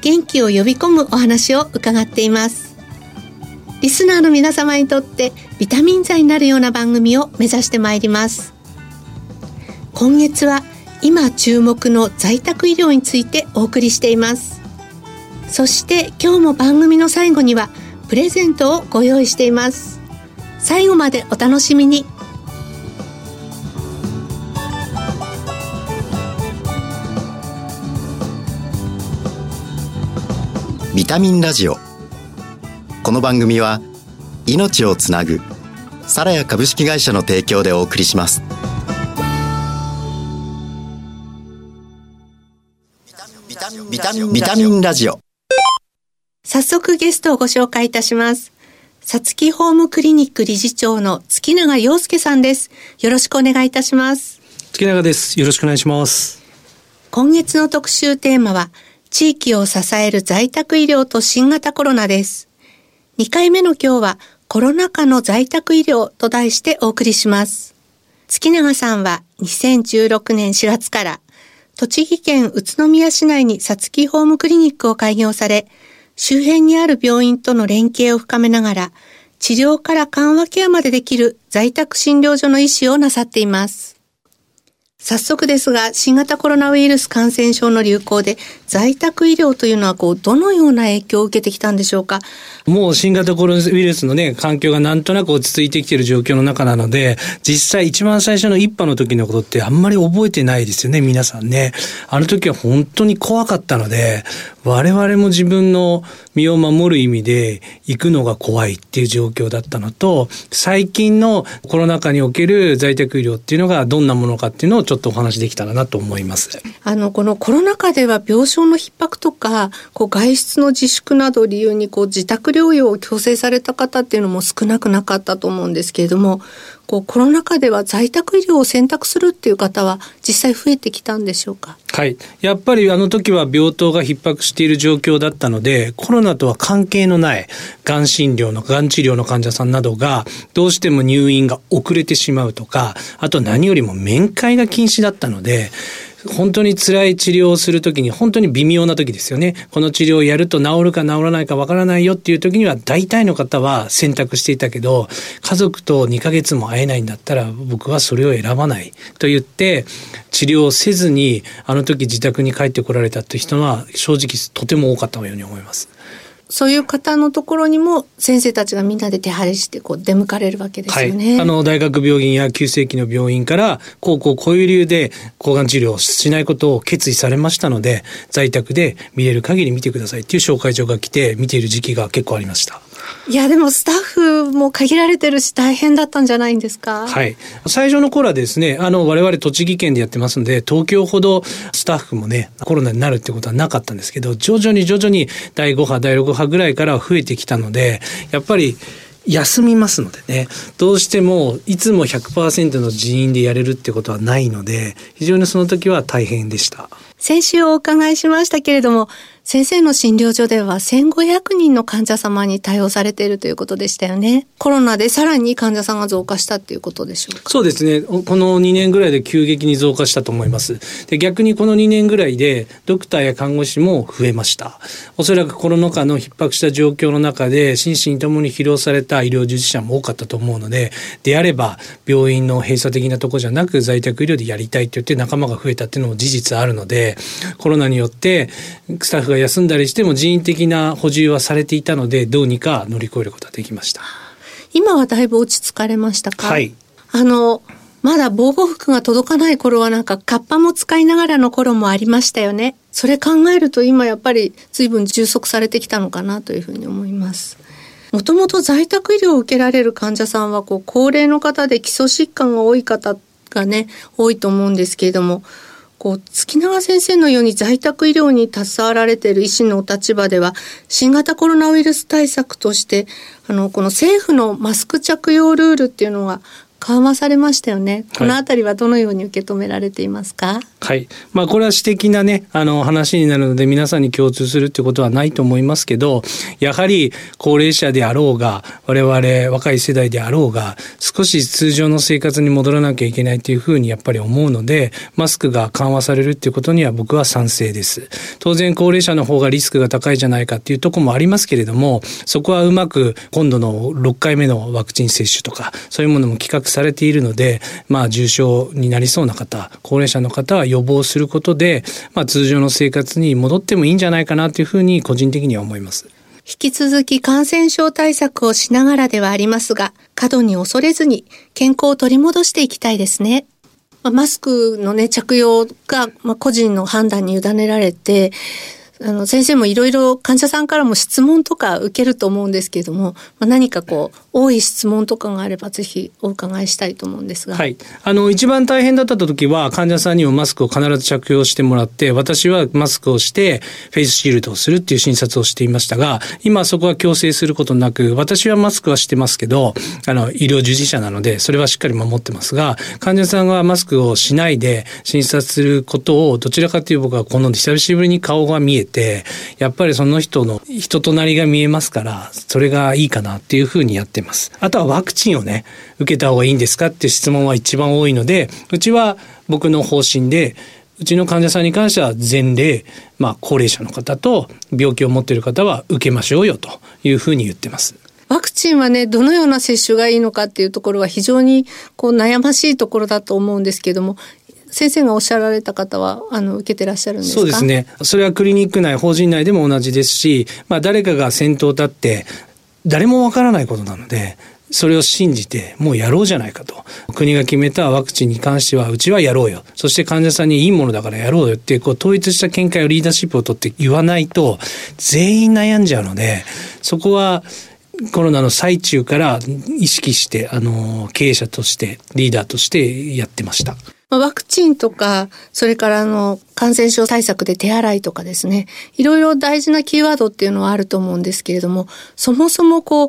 元気を呼び込むお話を伺っています。リスナーの皆様にとってビタミン剤になるような番組を目指してまいります。今月は今注目の在宅医療についてお送りしています。そして今日も番組の最後にはプレゼントをご用意しています。最後までお楽しみに。ビタミンラジオ。この番組は命をつなぐサラヤ株式会社の提供でお送りします。ビタミンビタミンラジオ。早速ゲストをご紹介いたします。さつきホームクリニック理事長の月永洋介さんです。よろしくお願いいたします。月永です。よろしくお願いします。今月の特集テーマは地域を支える在宅医療と新型コロナです2回目の今日はコロナ禍の在宅医療と題してお送りします月永さんは2016年4月から栃木県宇都宮市内にさつきホームクリニックを開業され周辺にある病院との連携を深めながら、治療から緩和ケアまでできる在宅診療所の医師をなさっています。早速ですが、新型コロナウイルス感染症の流行で、在宅医療というのは、こう、どのような影響を受けてきたんでしょうか？もう新型コロナウイルスのね、環境がなんとなく落ち着いてきている状況の中なので、実際一番最初の一波の時のことってあんまり覚えてないですよね、皆さんね。あの時は本当に怖かったので、我々も自分の身を守る意味で行くのが怖いっていう状況だったのと、最近のコロナ禍における在宅医療っていうのがどんなものかっていうのをちょっとお話できたらなと思います。あの、このコロナ禍では病床の逼迫とか、こう外出の自粛などを理由にこう自宅療養を強制された方っていうのも少なくなかったと思うんですけれども、こうコロナ禍では在宅医療を選択するっていう方は実際増えてきたんでしょうか？はい。やっぱりあの時は病棟が逼迫している状況だったので、コロナとは関係のないがん診療の、がん治療の患者さんなどが、どうしても入院が遅れてしまうとか、あと何よりも面会が禁止だったので、本当に辛い治療をするときに本当に微妙な時ですよね。この治療をやると治るか治らないかわからないよっていう時には大体の方は選択していたけど、家族と2ヶ月も会えないんだったら僕はそれを選ばないと言って治療をせずにあの時自宅に帰ってこられたっていう人は正直とても多かったように思います。そういう方のところにも先生たちがみんなで手配してこう出向かれるわけですよね。はい、あの大学病院や急性期の病院からこうこうこういう理由で抗がん治療をしないことを決意されましたので在宅で見れる限り見てくださいっていう紹介状が来て見ている時期が結構ありました。いや、でもスタッフも限られてるし大変だったんじゃないんですか？はい。最初の頃はですね、あの、我々栃木県でやってますんで、東京ほどスタッフもね、コロナになるってことはなかったんですけど、徐々に徐々に第5波、第6波ぐらいからは増えてきたので、やっぱり、休みますのでね、どうしてもいつも100%の人員でやれるってことはないので、非常にその時は大変でした。先週お伺いしましたけれども、先生の診療所では1500人の患者様に対応されているということでしたよね。コロナでさらに患者さんが増加したっていうことでしょうかそうですね。この2年ぐらいで急激に増加したと思います。で逆にこの2年ぐらいでドクターや看護師も増えました。おそらくコロナ禍の逼迫した状況の中で心身ともに疲労された医療従事者も多かったと思うので、であれば病院の閉鎖的なとこじゃなく在宅医療でやりたいって言って仲間が増えたっていうのも事実あるので、コロナによってスタッフが休んだりしても人員的な補充はされていたのでどうにか乗り越えることができました。今はだいぶ落ち着かれましたか？はい。あのまだ防護服が届かない頃はなんかカッパも使いながらの頃もありましたよね。それ考えると今やっぱり随分充足されてきたのかなというふうに思います。もともと在宅医療を受けられる患者さんはこう高齢の方で基礎疾患が多い方がね多いと思うんですけれどもこう月永先生のように在宅医療に携わられている医師のお立場では新型コロナウイルス対策としてあのこの政府のマスク着用ルールっていうのが緩和されましたよね。このあたりはどのように受け止められていますか？はい。まあこれは私的なね、あの話になるので皆さんに共通するってことはないと思いますけど、やはり高齢者であろうが、我々若い世代であろうが、少し通常の生活に戻らなきゃいけないというふうにやっぱり思うので、マスクが緩和されるっていうことには僕は賛成です。当然高齢者の方がリスクが高いじゃないかっていうところもありますけれども、そこはうまく今度の6回目のワクチン接種とか、そういうものも企画されているので、まあ、重症になりそうな方、高齢者の方は予防することで、まあ、通常の生活に戻ってもいいんじゃないかなというふうに個人的には思います。引き続き感染症対策をしながらではありますが、過度に恐れずに健康を取り戻していきたいですね。マスクのね、着用が、まあ、個人の判断に委ねられて、あの、先生もいろいろ患者さんからも質問とか受けると思うんですけれども、まあ、何かこう、多い質問とかがあればぜひお伺いしたいと思うんですが。はい。あの、一番大変だった時は患者さんにもマスクを必ず着用してもらって、私はマスクをしてフェイスシールドをするっていう診察をしていましたが、今そこは強制することなく、私はマスクはしてますけど、あの、医療従事者なので、それはしっかり守ってますが、患者さんはマスクをしないで診察することをどちらかという僕はこの久しぶりに顔が見えて、やっぱりその人の人となりが見えますから、それがいいかなっていうふうにやってます。あとはワクチンをね、受けた方がいいんですかって質問は一番多いので、うちは僕の方針で、うちの患者さんに関しては前例、まあ高齢者の方と病気を持っている方は受けましょうよというふうに言ってます。ワクチンはね、どのような接種がいいのかっていうところは非常にこう悩ましいところだと思うんですけども、先生がおっしゃられた方は、あの、受けてらっしゃるんですか？そうですね。それはクリニック内、法人内でも同じですし、まあ、誰かが先頭立って、誰もわからないことなので、それを信じて、もうやろうじゃないかと。国が決めたワクチンに関しては、うちはやろうよ。そして患者さんにいいものだからやろうよっていう、こう、統一した見解をリーダーシップを取って言わないと、全員悩んじゃうので、そこは、コロナの最中から意識して、あの、経営者として、リーダーとしてやってました。まあワクチンとか、それからあの、感染症対策で手洗いとかですね、いろいろ大事なキーワードっていうのはあると思うんですけれども、そもそもこう、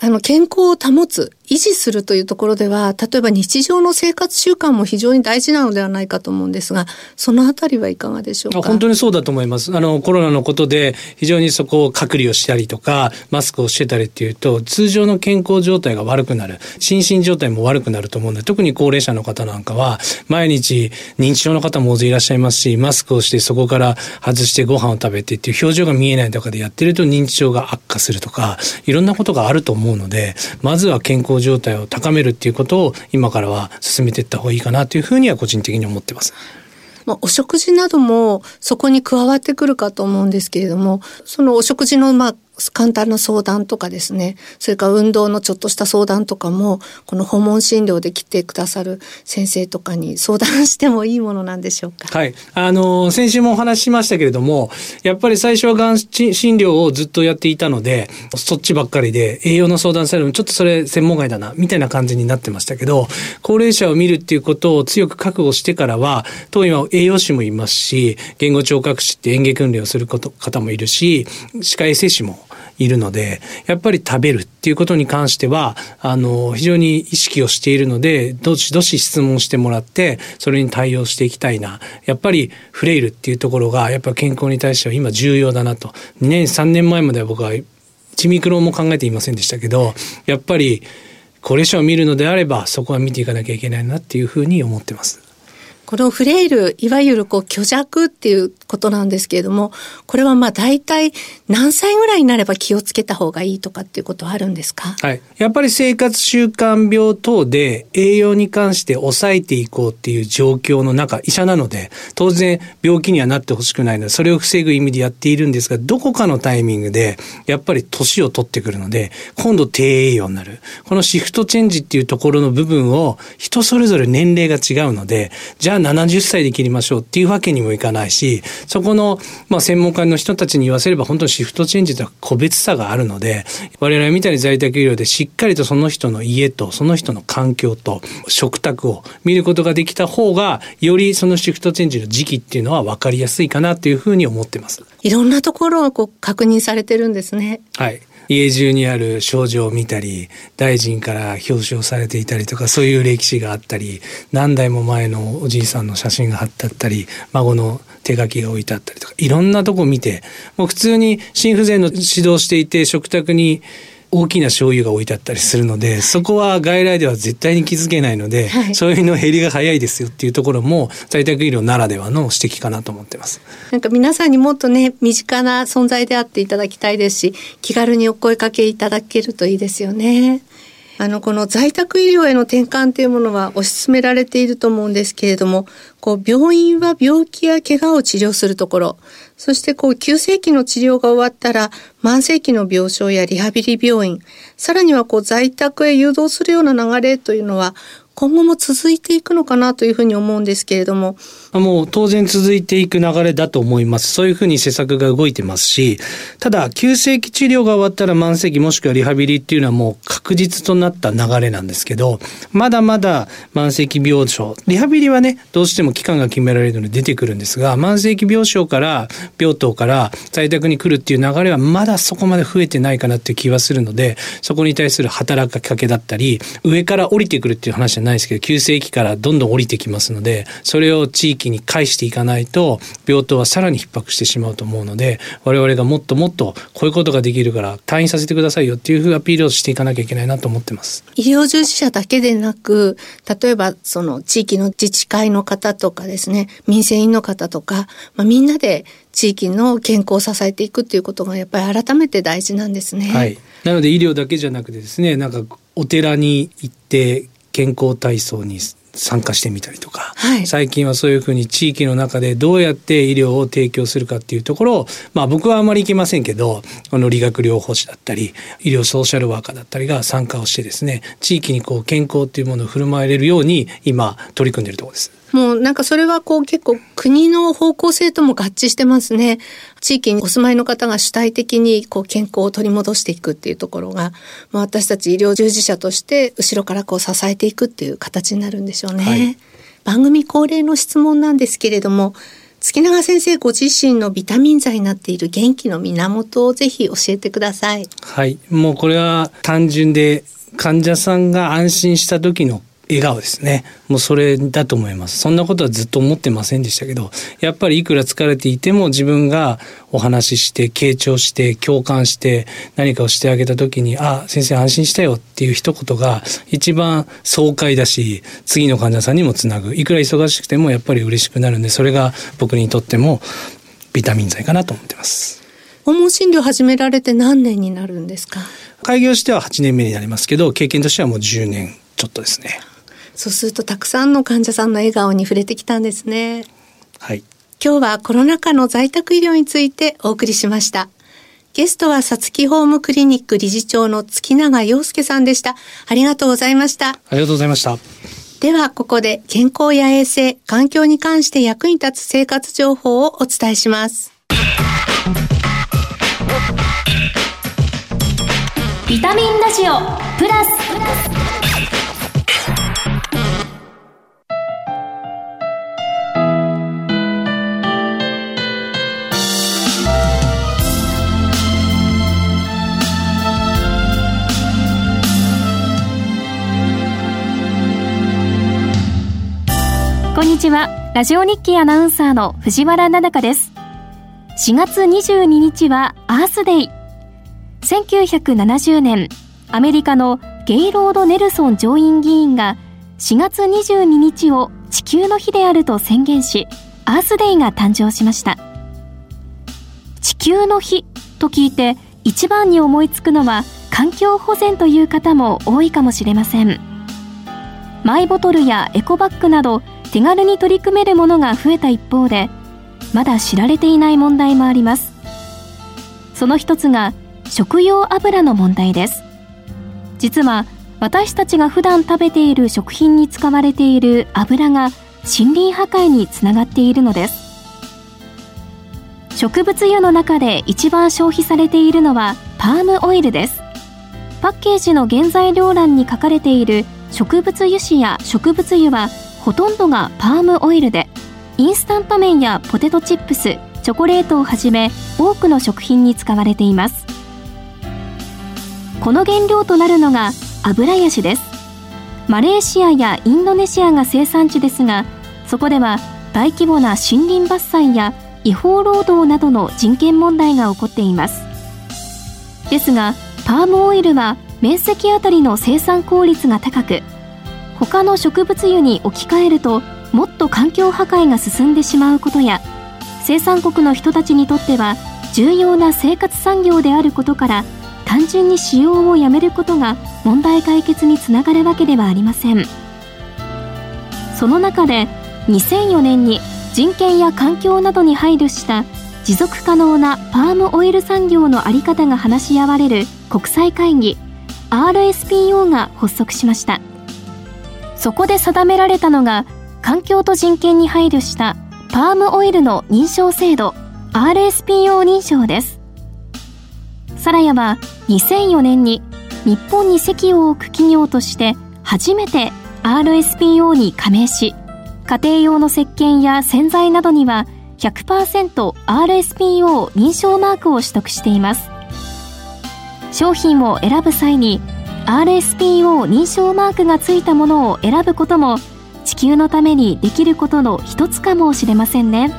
あの、健康を保つ、維持するというところでは、例えば日常の生活習慣も非常に大事なのではないかと思うんですが、そのあたりはいかがでしょうか？本当にそうだと思います。あの、コロナのことで非常にそこを隔離をしたりとか、マスクをしてたりっていうと、通常の健康状態が悪くなる、心身状態も悪くなると思うんで、特に高齢者の方なんかは、毎日認知症の方も大勢いらっしゃいますし、マスクをしてそこから外してご飯を食べてっていう表情が見えないとかでやってると認知症が悪化するとか、いろんなことがあると思うので、まずは健康状態を高めるっていうことを今からは進めていった方がいいかなというふうには個人的に思ってます。まあ、お食事などもそこに加わってくるかと思うんですけれども、そのお食事のまあ簡単な相談とかですね、それから運動のちょっとした相談とかも、この訪問診療で来てくださる先生とかに相談してもいいものなんでしょうか？はい。あの、先週もお話ししましたけれども、やっぱり最初はがん診療をずっとやっていたので、そっちばっかりで栄養の相談されるのちょっとそれ専門外だな、みたいな感じになってましたけど、高齢者を見るっていうことを強く覚悟してからは、当院は栄養士もいますし、言語聴覚士って演技訓練をすること方もいるし、歯科衛生士もいるので、やっぱり食べるっていうことに関しては、あの、非常に意識をしているので、どしどし質問してもらって、それに対応していきたいな。やっぱりフレイルっていうところが、やっぱ健康に対しては今重要だなと。2年、3年前までは僕は1ミクロンも考えていませんでしたけど、やっぱり高齢者を見るのであれば、そこは見ていかなきゃいけないなっていうふうに思ってます。このフレイル、いわゆるこう虚弱っていうことなんですけれども、これはまあ大体何歳ぐらいになれば気をつけた方がいいとかっていうことはあるんですか？はい。やっぱり生活習慣病等で栄養に関して抑えていこうっていう状況の中、医者なので、当然病気にはなってほしくないので、それを防ぐ意味でやっているんですが、どこかのタイミングで、やっぱり年を取ってくるので、今度低栄養になる。このシフトチェンジっていうところの部分を、人それぞれ年齢が違うので、じゃあ70歳で切りましょうっていうわけにもいかないし、そこの、まあ、専門家の人たちに言わせれば本当にシフトチェンジとは個別差があるので、我々みたいに在宅医療でしっかりとその人の家とその人の環境と食卓を見ることができた方が、よりそのシフトチェンジの時期っていうのは分かりやすいかなというふうに思ってます。いろんなところをこう確認されてるんですね。はい。家中にある症状を見たり大臣から表彰されていたりとかそういう歴史があったり何代も前のおじいさんの写真が貼ってあったり孫の手書きが置いてあったりとかいろんなとこ見てもう普通に心不全の指導していて食卓に大きな醤油が置いてあったりするので、そこは外来では絶対に気づけないので、はい、そういうの減りが早いですよっていうところも在宅医療ならではの指摘かなと思ってます。なんか皆さんにもっとね、身近な存在であっていただきたいですし、気軽にお声かけいただけるといいですよね。あの、この在宅医療への転換というものは推し進められていると思うんですけれども、こう、病院は病気や怪我を治療するところ、そしてこう、急性期の治療が終わったら、慢性期の病床やリハビリ病院、さらにはこう、在宅へ誘導するような流れというのは、今後も続いていくのかなというふうに思うんですけれども。もう当然続いていく流れだと思います。そういうふうに施策が動いてますし、ただ、急性期治療が終わったら慢性期もしくはリハビリっていうのはもう確実となった流れなんですけど、まだまだ慢性期病床、リハビリはね、どうしても期間が決められるので出てくるんですが、慢性期病床から病棟から在宅に来るっていう流れはまだそこまで増えてないかなっていう気はするので、そこに対する働きかけだったり、上から降りてくるっていう話ないですけど、急性期からどんどん降りてきますので、それを地域に返していかないと、病棟はさらに逼迫してしまうと思うので、我々がもっともっとこういうことができるから退院させてくださいよっていうふうアピールをしていかなきゃいけないなと思ってます。医療従事者だけでなく、例えばその地域の自治会の方とかですね、民生委員の方とか、まあ、みんなで地域の健康を支えていくっていうことがやっぱり改めて大事なんですね。はい。なので医療だけじゃなくてですね、なんかお寺に行って健康体操に参加してみたりとか、はい、最近はそういうふうに地域の中でどうやって医療を提供するかっていうところを、まあ僕はあまりいけませんけど、この理学療法士だったり、医療ソーシャルワーカーだったりが参加をしてですね、地域にこう健康っていうものを振る舞えれるように今取り組んでいるところです。もうなんかそれはこう結構国の方向性とも合致してますね。地域にお住まいの方が主体的にこう健康を取り戻していくっていうところが、まあ、私たち医療従事者として後ろからこう支えていくっていう形になるんでしょうね。はい、番組恒例の質問なんですけれども、月永先生ご自身のビタミン剤になっている元気の源をぜひ教えてください。はい。もうこれは単純で患者さんが安心した時の笑顔ですね。もうそれだと思います。そんなことはずっと思ってませんでしたけど、やっぱりいくら疲れていても自分がお話しして、傾聴して、共感して、何かをしてあげた時に、あ、先生安心したよっていう一言が一番爽快だし、次の患者さんにもつなぐ。いくら忙しくてもやっぱり嬉しくなるんで、それが僕にとってもビタミン剤かなと思ってます。訪問診療始められて何年になるんですか？開業しては8年目になりますけど、経験としてはもう10年ちょっとですね。そうするとたくさんの患者さんの笑顔に触れてきたんですね。はい。今日はコロナ禍の在宅医療についてお送りしました。ゲストはさつきホームクリニック理事長の月永洋介さんでした。ありがとうございました。ありがとうございました。では、ここで健康や衛生、環境に関して役に立つ生活情報をお伝えします。ビタミンラジオプラスこんには。ラジオ日記アナウンサーの藤原奈々香です。4月22日はアースデイ。1970年、アメリカのゲイロード・ネルソン上院議員が4月22日を地球の日であると宣言し、アースデイが誕生しました。地球の日と聞いて一番に思いつくのは環境保全という方も多いかもしれません。マイボトルやエコバッグなど手軽に取り組めるものが増えた一方でまだ知られていない問題もあります。その一つが食用油の問題です。実は私たちが普段食べている食品に使われている油が森林破壊につながっているのです。植物油の中で一番消費されているのはパームオイルです。パッケージの原材料欄に書かれている植物油脂や植物油はほとんどがパームオイルでインスタント麺やポテトチップスチョコレートをはじめ多くの食品に使われています。この原料となるのが油ヤシです。マレーシアやインドネシアが生産地ですがそこでは大規模な森林伐採や違法労働などの人権問題が起こっています。ですがパームオイルは面積あたりの生産効率が高く他の植物油に置き換えるともっと環境破壊が進んでしまうことや生産国の人たちにとっては重要な生活産業であることから単純に使用をやめることが問題解決につながるわけではありません。その中で2004年に人権や環境などに配慮した持続可能なパームオイル産業の在り方が話し合われる国際会議 RSPO が発足しました。そこで定められたのが環境と人権に配慮したパームオイルの認証制度 RSPO 認証です。サラヤは2004年に日本に籍を置く企業として初めて RSPO に加盟し家庭用の石鹸や洗剤などには 100%RSPO 認証マークを取得しています。商品を選ぶ際に RSPO 認証マークがついたものを選ぶことも地球のためにできることの一つかもしれませんね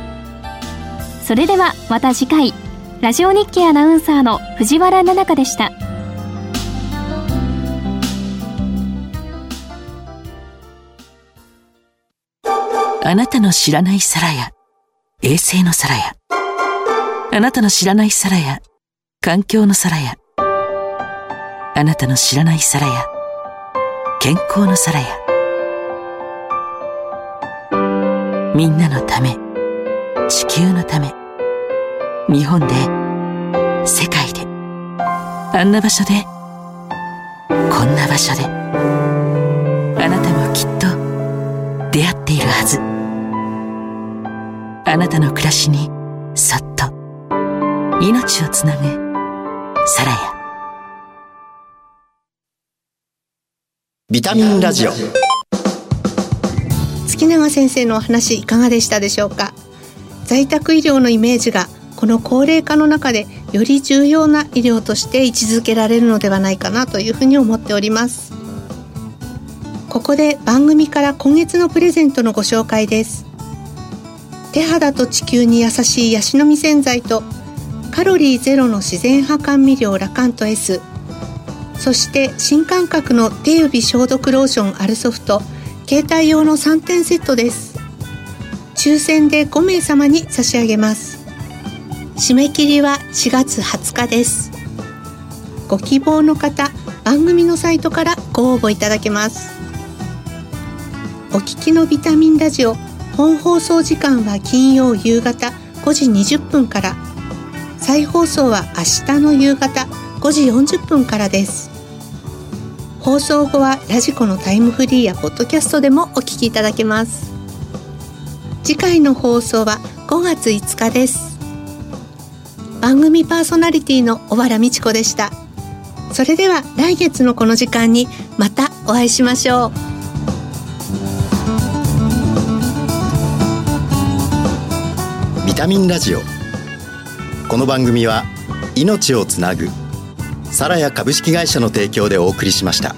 それではまた次回ラジオ日経アナウンサーの藤原奈々香でした。あなたの知らない皿や、衛星の皿や、あなたの知らない皿や、環境の皿や、あなたの知らない皿や、健康の皿や、みんなのため、地球のため、日本で、世界で、あんな場所で、こんな場所で、あなたもきっと出会っているはず。あなたの暮らしに、そっと、命をつなぐ、サラビタミンラジオ。月永先生のお話いかがでしたでしょうか？在宅医療のイメージがこの高齢化の中でより重要な医療として位置づけられるのではないかなというふうに思っております。ここで番組から今月のプレゼントのご紹介です。手肌と地球に優しいヤシの実洗剤とカロリーゼロの自然派甘味料ラカント S そして新感覚の手指消毒ローションアルソフト携帯用の3点セットです。抽選で5名様に差し上げます。締め切りは4月20日です。ご希望の方番組のサイトからご応募いただけます。お聞きのビタミンラジオ本放送時間は金曜夕方5時20分から。再放送は明日の夕方5時40分からです。放送後はラジコのタイムフリーやポッドキャストでもお聞きいただけます。次回の放送は5月5日です。番組パーソナリティの小原美智子でした。それでは来月のこの時間にまたお会いしましょう。ビタミンラジオ。この番組は命をつなぐサラヤ株式会社の提供でお送りしました。